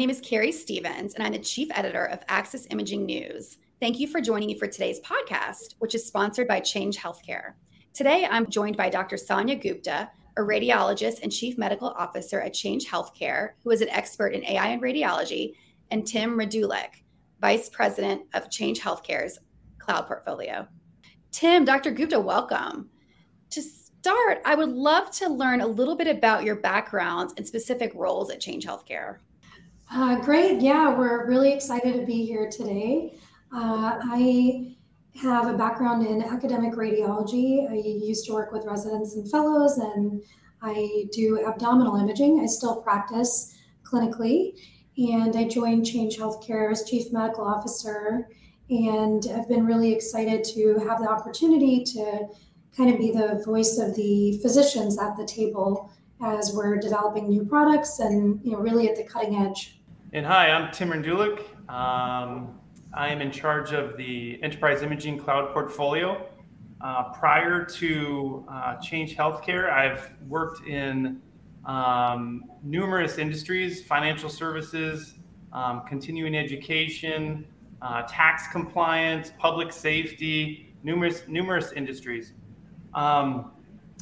Name is Keri Stephens, and I'm the Chief Editor of Axis Imaging News. Thank you for joining me for today's podcast, which is sponsored by Change Healthcare. Today, I'm joined by Dr. Sonia Gupta, a radiologist and Chief Medical Officer at Change Healthcare, who is an expert in AI and radiology, and Tim Rendulic, Vice President of Change Healthcare's cloud portfolio. Tim, Dr. Gupta, welcome. To start, I would love to learn a little bit about your backgrounds and specific roles at Change Healthcare. Uh, great. Yeah, we're really excited to be here today. Uh, I have a background in academic radiology. I used to work with residents and fellows, and I do abdominal imaging. I still practice clinically, and I joined Change Healthcare as Chief Medical Officer. And I've been really excited to have the opportunity to kind of be the voice of the physicians at the table as we're developing new products and you know really at the cutting edge. And hi, I'm Tim Rendulic. Um, I am in charge of the enterprise imaging cloud portfolio. Uh, prior to uh, Change Healthcare, I've worked in um, numerous industries, financial services, um, continuing education, uh, tax compliance, public safety, numerous numerous industries. Um,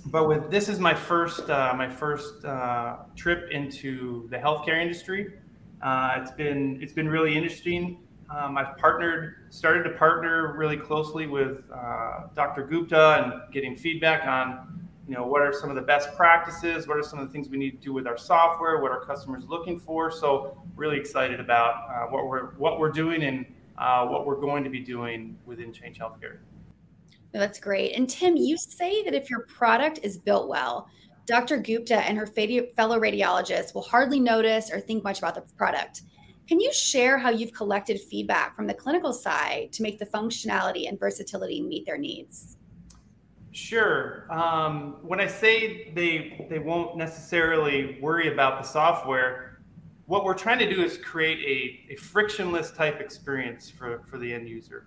but with this is my first uh, my first uh, trip into the healthcare industry. Uh, it's been it's been really interesting. Um, I've partnered, started to partner really closely with uh, Dr. Gupta and getting feedback on, you know, what are some of the best practices, what are some of the things we need to do with our software, what are customers looking for. So really excited about uh, what we're what we're doing and uh, what we're going to be doing within Change Healthcare. That's great. And Tim, you say that if your product is built well, Dr. Gupta and her fellow radiologists will hardly notice or think much about the product. Can you share how you've collected feedback from the clinical side to make the functionality and versatility meet their needs? Sure. Um, when I say they they won't necessarily worry about the software, what we're trying to do is create a, a frictionless type experience for, for the end user.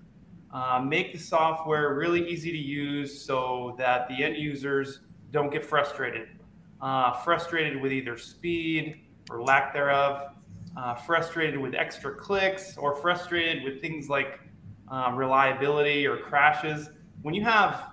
Uh, make the software really easy to use so that the end users don't get frustrated. Uh, frustrated with either speed or lack thereof, uh, frustrated with extra clicks, or frustrated with things like uh, reliability or crashes. When you have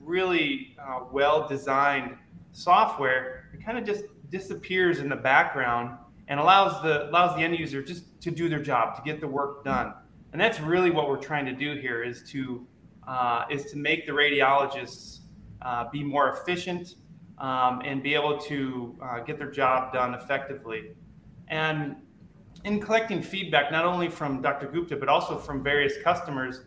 really uh, well designed software, it kind of just disappears in the background and allows the allows the end user just to do their job, to get the work done. And that's really what we're trying to do here is to uh, is to make the radiologists uh, be more efficient um, and be able to uh, get their job done effectively. And in collecting feedback, not only from Dr. Gupta, but also from various customers,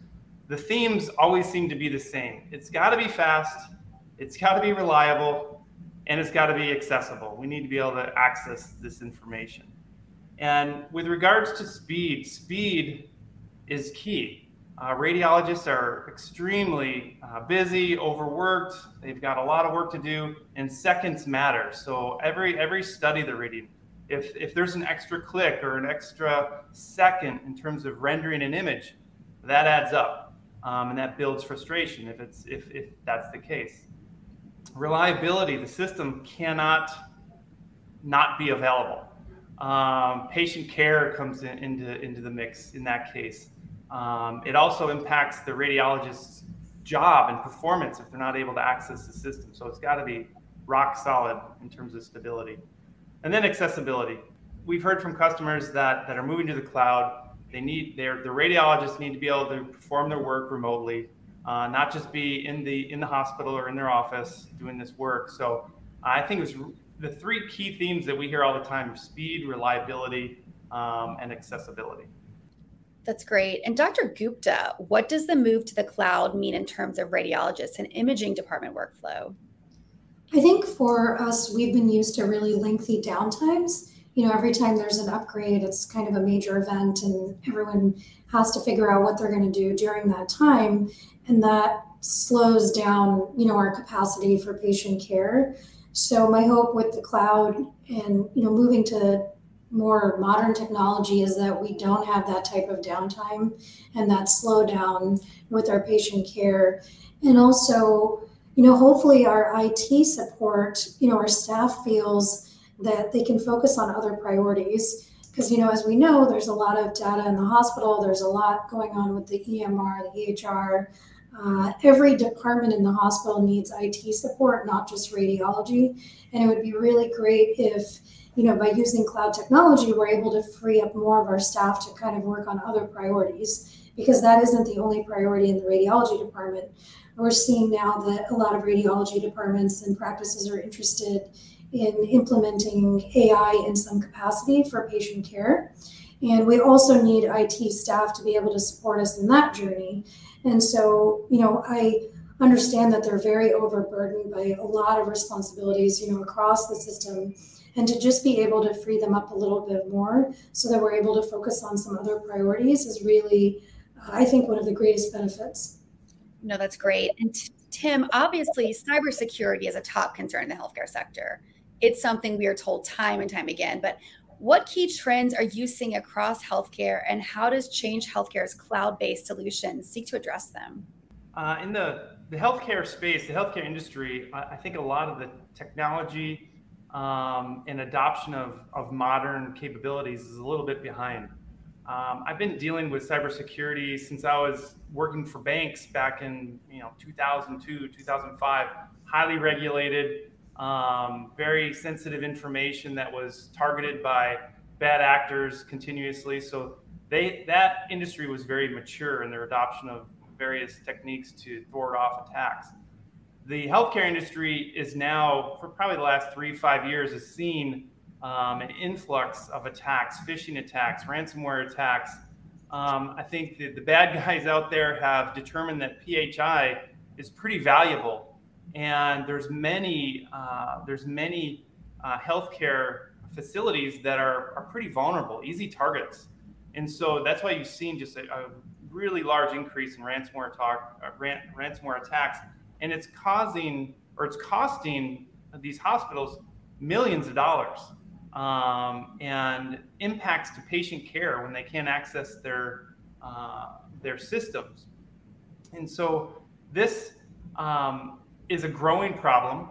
the themes always seem to be the same. It's got to be fast, it's got to be reliable, and it's got to be accessible. We need to be able to access this information. And with regards to speed, speed is key. Uh, radiologists are extremely uh, busy, overworked. They've got a lot of work to do, and seconds matter. So every every study they're reading, if if there's an extra click or an extra second in terms of rendering an image, that adds up, um, and that builds frustration if it's if if that's the case. Reliability: the system cannot not be available. Um, patient care comes in, into into the mix in that case. Um, it also impacts the radiologist's job and performance if they're not able to access the system. So it's got to be rock solid in terms of stability. And then accessibility. We've heard from customers that, that are moving to the cloud. They need their the radiologists need to be able to perform their work remotely, uh, not just be in the in the hospital or in their office doing this work. So I think it was the three key themes that we hear all the time: speed, reliability, um, and accessibility. That's great. And Dr. Gupta, what does the move to the cloud mean in terms of radiologists and imaging department workflow? I think for us, we've been used to really lengthy downtimes. You know, every time there's an upgrade, it's kind of a major event, and everyone has to figure out what they're going to do during that time. And that slows down, you know, our capacity for patient care. So my hope with the cloud and, you know, moving to more modern technology is that we don't have that type of downtime and that slowdown with our patient care. And also, you know, hopefully our IT support, you know, our staff feels that they can focus on other priorities because you know as we know there's a lot of data in the hospital there's a lot going on with the emr the ehr uh, every department in the hospital needs it support not just radiology and it would be really great if you know by using cloud technology we're able to free up more of our staff to kind of work on other priorities because that isn't the only priority in the radiology department we're seeing now that a lot of radiology departments and practices are interested in implementing AI in some capacity for patient care. And we also need IT staff to be able to support us in that journey. And so, you know, I understand that they're very overburdened by a lot of responsibilities, you know, across the system. And to just be able to free them up a little bit more so that we're able to focus on some other priorities is really, I think, one of the greatest benefits. No, that's great. And Tim, obviously, cybersecurity is a top concern in the healthcare sector it's something we are told time and time again. But what key trends are you seeing across healthcare, and how does Change Healthcare's cloud based solutions seek to address them? Uh, in the, the healthcare space, the healthcare industry, I, I think a lot of the technology um, and adoption of, of modern capabilities is a little bit behind. Um, I've been dealing with cybersecurity since I was working for banks back in you know 2002, 2005. Highly regulated, um, very sensitive information that was targeted by bad actors continuously. So they that industry was very mature in their adoption of various techniques to thwart off attacks. The healthcare industry is now, for probably the last three five years, has seen um, an influx of attacks, phishing attacks, ransomware attacks. Um, I think the, the bad guys out there have determined that PHI is pretty valuable and there's many uh, there's many uh, healthcare facilities that are, are pretty vulnerable, easy targets, and so that's why you've seen just a, a really large increase in ransomware talk, uh, ran, ransomware attacks, and it's causing or it's costing these hospitals millions of dollars um, and impacts to patient care when they can't access their uh, their systems, and so this um, is a growing problem.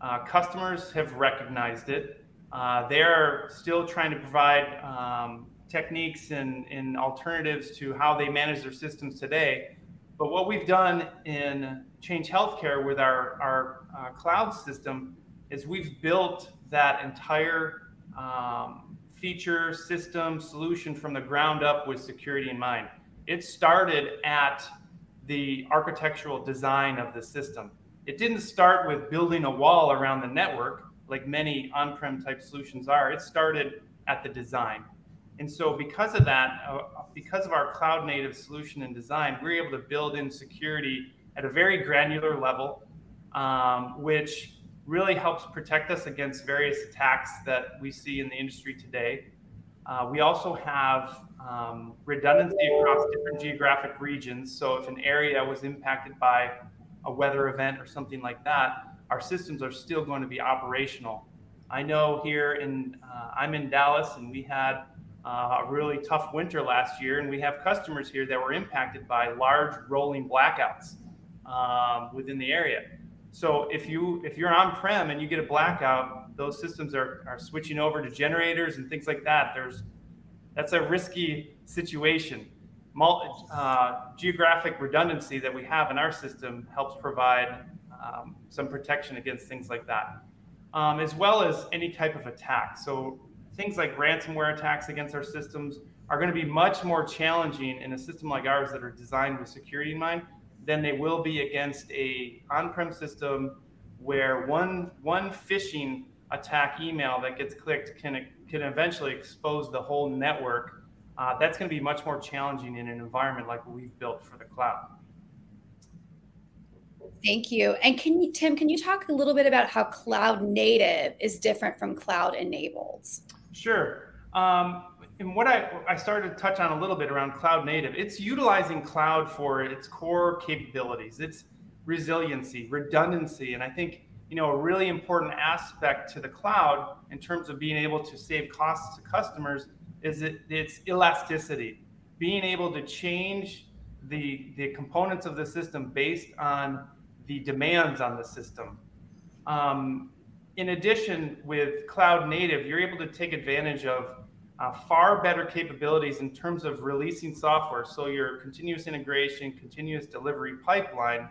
Uh, customers have recognized it. Uh, they're still trying to provide um, techniques and, and, alternatives to how they manage their systems today. But what we've done in Change Healthcare with our, our uh, cloud system is we've built that entire um, feature, system, solution from the ground up with security in mind. It started at the architectural design of the system. It didn't start with building a wall around the network like many on-prem type solutions are. It started at the design. And so because of that, uh, because of our cloud native solution and design, we're able to build in security at a very granular level, um, which really helps protect us against various attacks that we see in the industry today. Uh, we also have um, redundancy across different geographic regions. So if an area was impacted by a weather event or something like that, our systems are still going to be operational. I know here in, uh, I'm in Dallas and we had uh, a really tough winter last year, and we have customers here that were impacted by large rolling blackouts um, within the area. So if you if you're on prem and you get a blackout, those systems are, are switching over to generators and things like that. There's that's a risky situation uh, geographic redundancy that we have in our system helps provide um, some protection against things like that, um, as well as any type of attack. So things like ransomware attacks against our systems are going to be much more challenging in a system like ours that are designed with security in mind than they will be against a on-prem system where one one phishing attack email that gets clicked can can eventually expose the whole network uh, that's going to be much more challenging in an environment like we've built for the cloud. Thank you. And can you, Tim, can you talk a little bit about how cloud native is different from cloud enabled? Sure. Um, and what I, I started to touch on a little bit around cloud native, it's utilizing cloud for its core capabilities, its resiliency, redundancy. And I think, you know, a really important aspect to the cloud in terms of being able to save costs to customers is it, its elasticity, being able to change the, the components of the system based on the demands on the system. Um, in addition, with cloud native, you're able to take advantage of uh, far better capabilities in terms of releasing software. So your continuous integration, continuous delivery pipeline,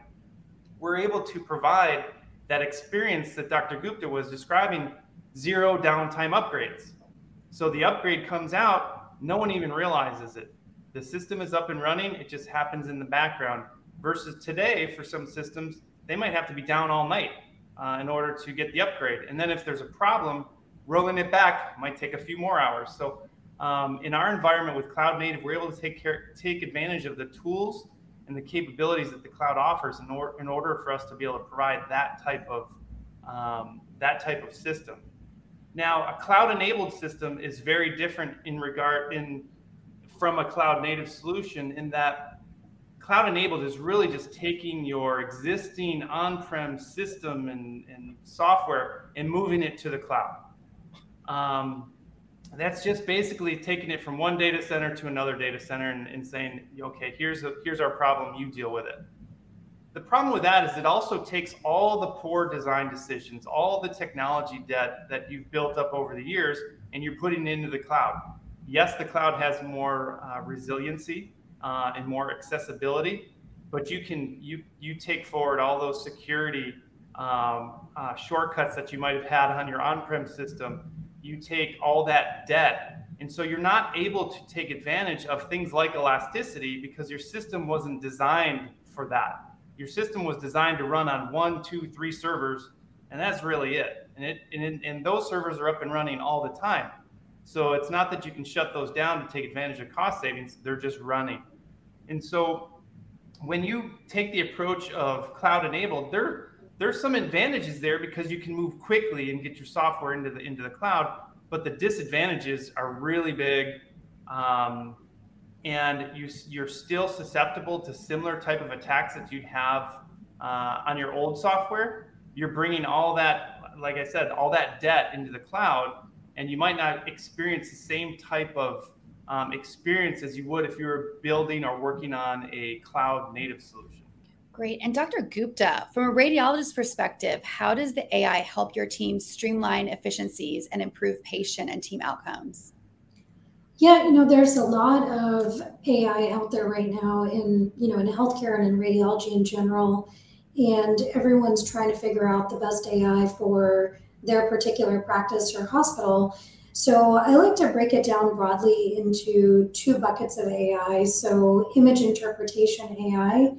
we're able to provide that experience that Dr. Gupta was describing, zero downtime upgrades. So the upgrade comes out, no one even realizes it. The system is up and running, it just happens in the background. Versus today, for some systems, they might have to be down all night uh, in order to get the upgrade. And then if there's a problem, rolling it back might take a few more hours. So um, in our environment with cloud native, we're able to take care, take advantage of the tools and the capabilities that the cloud offers in, or, in order for us to be able to provide that type of um, that type of system. Now, a cloud-enabled system is very different in regard in from a cloud-native solution in that cloud-enabled is really just taking your existing on-prem system and, and software and moving it to the cloud. Um, that's just basically taking it from one data center to another data center and, and saying, okay, here's a, here's our problem, you deal with it. The problem with that is it also takes all the poor design decisions, all the technology debt that you've built up over the years, and you're putting it into the cloud. Yes, the cloud has more uh, resiliency uh, and more accessibility, but you can you you take forward all those security um, uh, shortcuts that you might have had on your on-prem system you take all that debt. And so you're not able to take advantage of things like elasticity because your system wasn't designed for that. Your system was designed to run on one, two, three servers, and that's really it. And, it, and, and those servers are up and running all the time. So it's not that you can shut those down to take advantage of cost savings, they're just running. And so when you take the approach of cloud enabled, there there's some advantages there because you can move quickly and get your software into the into the cloud but the disadvantages are really big um, and you you're still susceptible to similar type of attacks that you'd have uh, on your old software you're bringing all that like i said all that debt into the cloud and you might not experience the same type of um, experience as you would if you were building or working on a cloud native solution Great. And Dr. Gupta, from a radiologist perspective, how does the AI help your team streamline efficiencies and improve patient and team outcomes? Yeah, you know, there's a lot of AI out there right now in, you know, in healthcare and in radiology in general. And everyone's trying to figure out the best AI for their particular practice or hospital. So I like to break it down broadly into two buckets of AI. So image interpretation AI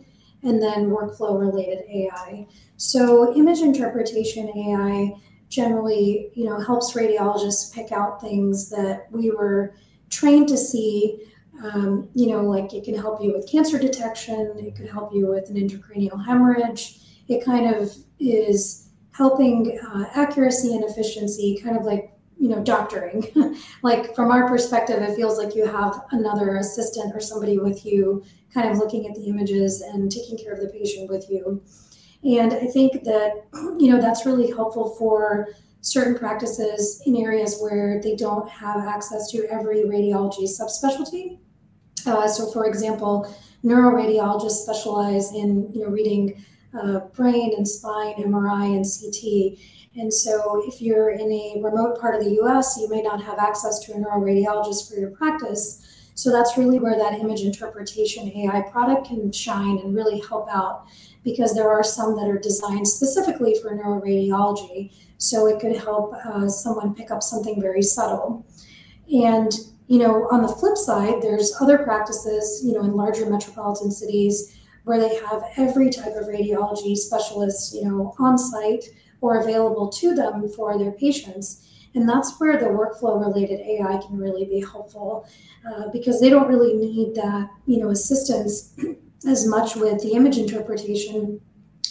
and then workflow related AI. So image interpretation AI generally, you know, helps radiologists pick out things that we were trained to see. Um, you know, like it can help you with cancer detection, it could help you with an intracranial hemorrhage. It kind of is helping uh, accuracy and efficiency, kind of like you know doctoring like from our perspective it feels like you have another assistant or somebody with you kind of looking at the images and taking care of the patient with you and i think that you know that's really helpful for certain practices in areas where they don't have access to every radiology subspecialty uh, so for example neuroradiologists specialize in you know reading uh, brain and spine mri and ct and so, if you're in a remote part of the US, you may not have access to a neuroradiologist for your practice. So, that's really where that image interpretation AI product can shine and really help out because there are some that are designed specifically for neuroradiology. So, it could help uh, someone pick up something very subtle. And you know, on the flip side, there's other practices, you know, in larger metropolitan cities where they have every type of radiology specialist, you know, on site or available to them for their patients. And that's where the workflow related AI can really be helpful uh, because they don't really need that, you know, assistance as much with the image interpretation.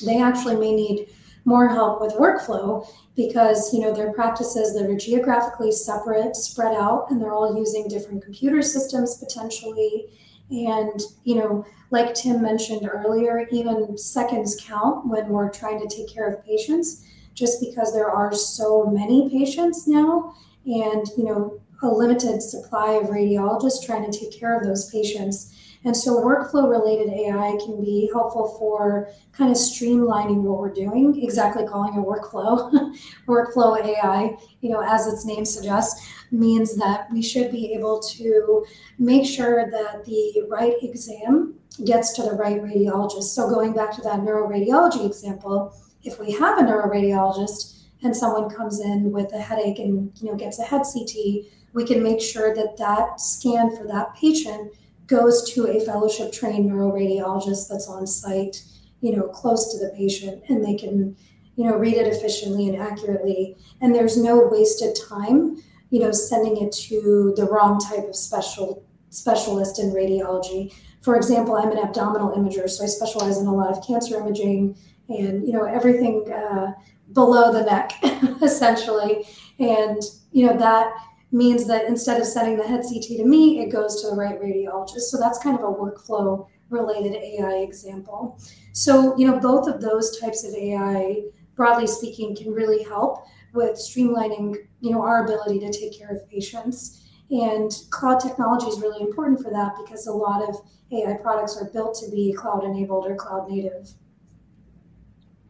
They actually may need more help with workflow because you know their practices that are geographically separate spread out and they're all using different computer systems potentially and you know like tim mentioned earlier even seconds count when we're trying to take care of patients just because there are so many patients now and you know a limited supply of radiologists trying to take care of those patients And so workflow related AI can be helpful for kind of streamlining what we're doing, exactly calling it workflow. workflow AI, you know, as its name suggests, means that we should be able to make sure that the right exam gets to the right radiologist. So going back to that neuroradiology example, if we have a neuroradiologist and someone comes in with a headache and you know gets a head CT, we can make sure that that scan for that patient goes to a fellowship trained neuroradiologist that's on site, you know, close to the patient, and they can, you know, read it efficiently and accurately. And there's no wasted time, you know, sending it to the wrong type of special specialist in radiology. For example, I'm an abdominal imager, so I specialize in a lot of cancer imaging and you know everything uh, below the neck, essentially. And you know that means that instead of sending the head CT to me, it goes to the right radiologist. So that's kind of a workflow related AI example. So, you know, both of those types of AI, broadly speaking, can really help with streamlining, you know, our ability to take care of patients. And cloud technology is really important for that because a lot of AI products are built to be cloud enabled or cloud native.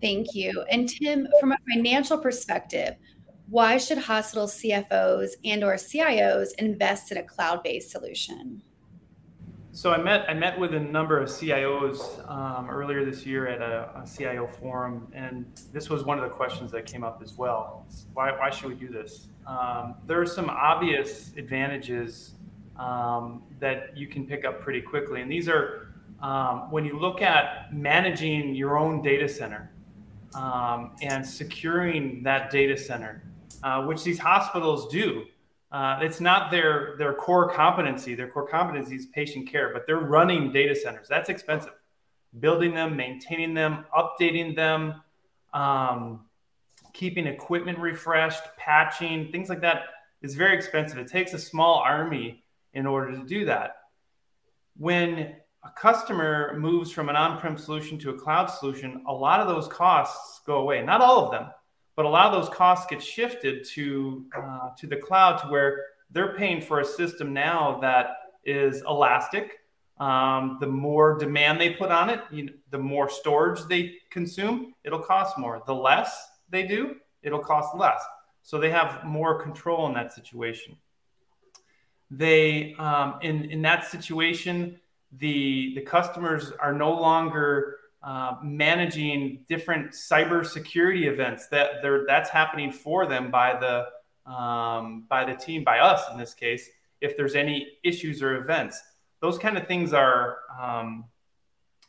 Thank you. And Tim, from a financial perspective, why should hospital CFOs and or CIOs invest in a cloud-based solution? So I met I met with a number of CIOs um, earlier this year at a, a, CIO forum, and this was one of the questions that came up as well. Why, why should we do this? Um, there are some obvious advantages um, that you can pick up pretty quickly, and these are um, when you look at managing your own data center um, and securing that data center uh, which these hospitals do. Uh, it's not their their core competency. Their core competency is patient care, but they're running data centers. That's expensive. Building them, maintaining them, updating them, um, keeping equipment refreshed, patching, things like that is very expensive. It takes a small army in order to do that. When a customer moves from an on-prem solution to a cloud solution, a lot of those costs go away. Not all of them, but a lot of those costs get shifted to uh, to the cloud to where they're paying for a system now that is elastic. Um, the more demand they put on it, you know, the more storage they consume, it'll cost more. The less they do, it'll cost less. So they have more control in that situation. They um, in in that situation, the the customers are no longer uh, managing different cybersecurity events that they're, that's happening for them by the um, by the team, by us in this case. If there's any issues or events, those kind of things are um,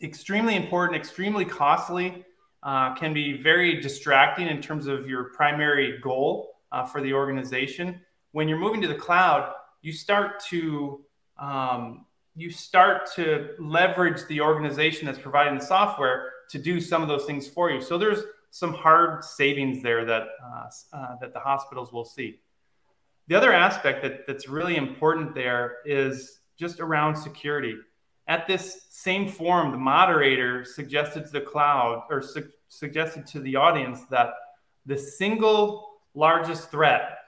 extremely important, extremely costly, uh, can be very distracting in terms of your primary goal uh, for the organization. When you're moving to the cloud, you start to um, you start to leverage the organization that's providing the software to do some of those things for you. So there's some hard savings there that uh, uh, that the hospitals will see. The other aspect that, that's really important there is just around security. At this same forum, the moderator suggested to the cloud or su- suggested to the audience that the single largest threat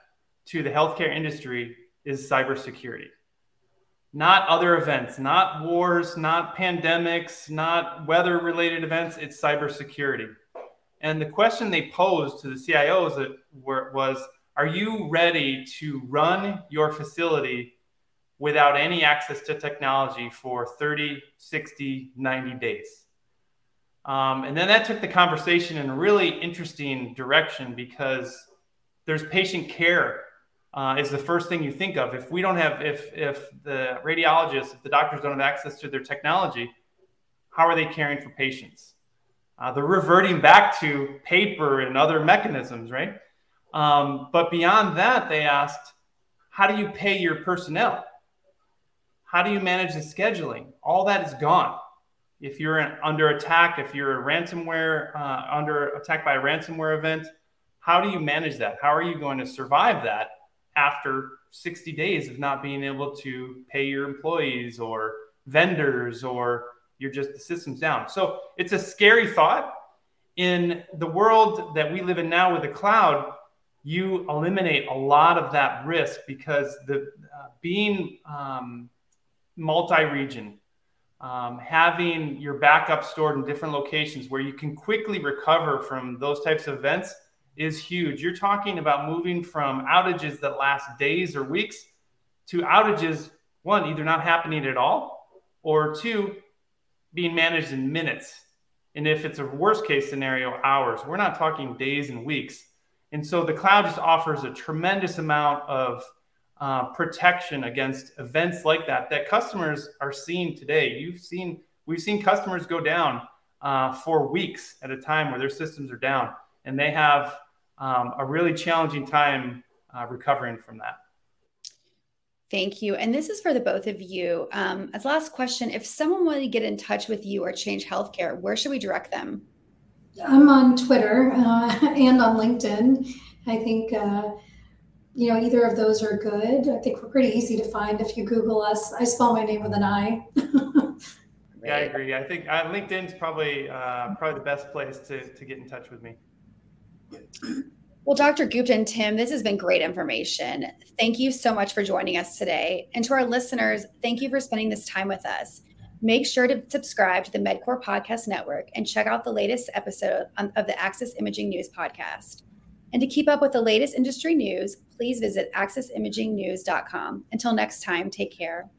to the healthcare industry is cybersecurity not other events, not wars, not pandemics, not weather related events. It's cybersecurity. And the question they posed to the CIOs was Are you ready to run your facility without any access to technology for 30, 60, 90 days? Um, and then that took the conversation in a really interesting direction because there's patient care uh, is the first thing you think of. If we don't have, if if the radiologists, if the doctors don't have access to their technology, how are they caring for patients? Uh, they're reverting back to paper and other mechanisms, right? Um, but beyond that, they asked, how do you pay your personnel? How do you manage the scheduling? All that is gone. If you're under attack, if you're a ransomware uh, under attack by a ransomware event, how do you manage that? How are you going to survive that? After 60 days of not being able to pay your employees or vendors or you're just the system's down. So it's a scary thought. In the world that we live in now with the cloud, you eliminate a lot of that risk because the uh, being um, multi-region, um, having your backup stored in different locations where you can quickly recover from those types of events is huge. You're talking about moving from outages that last days or weeks to outages, one, either not happening at all, or two, being managed in minutes. And if it's a worst case scenario, hours. We're not talking days and weeks. And so the cloud just offers a tremendous amount of uh, protection against events like that that customers are seeing today. You've seen, we've seen customers go down uh, for weeks at a time where their systems are down, and they have um, a really challenging time uh, recovering from that. Thank you. And this is for the both of you. Um, as last question, if someone wanted to get in touch with you or change healthcare, where should we direct them? I'm on Twitter uh, and on LinkedIn. I think uh, you know either of those are good. I think we're pretty easy to find if you Google us. I spell my name with an I. yeah, I agree. I think uh, LinkedIn's probably uh, probably the best place to to get in touch with me. Well, Dr. Gupta and Tim, this has been great information. Thank you so much for joining us today. And to our listeners, thank you for spending this time with us. Make sure to subscribe to the MedQor Podcast Network and check out the latest episode of the Axis Imaging News podcast. And to keep up with the latest industry news, please visit axisimagingnews.com. Until next time, take care.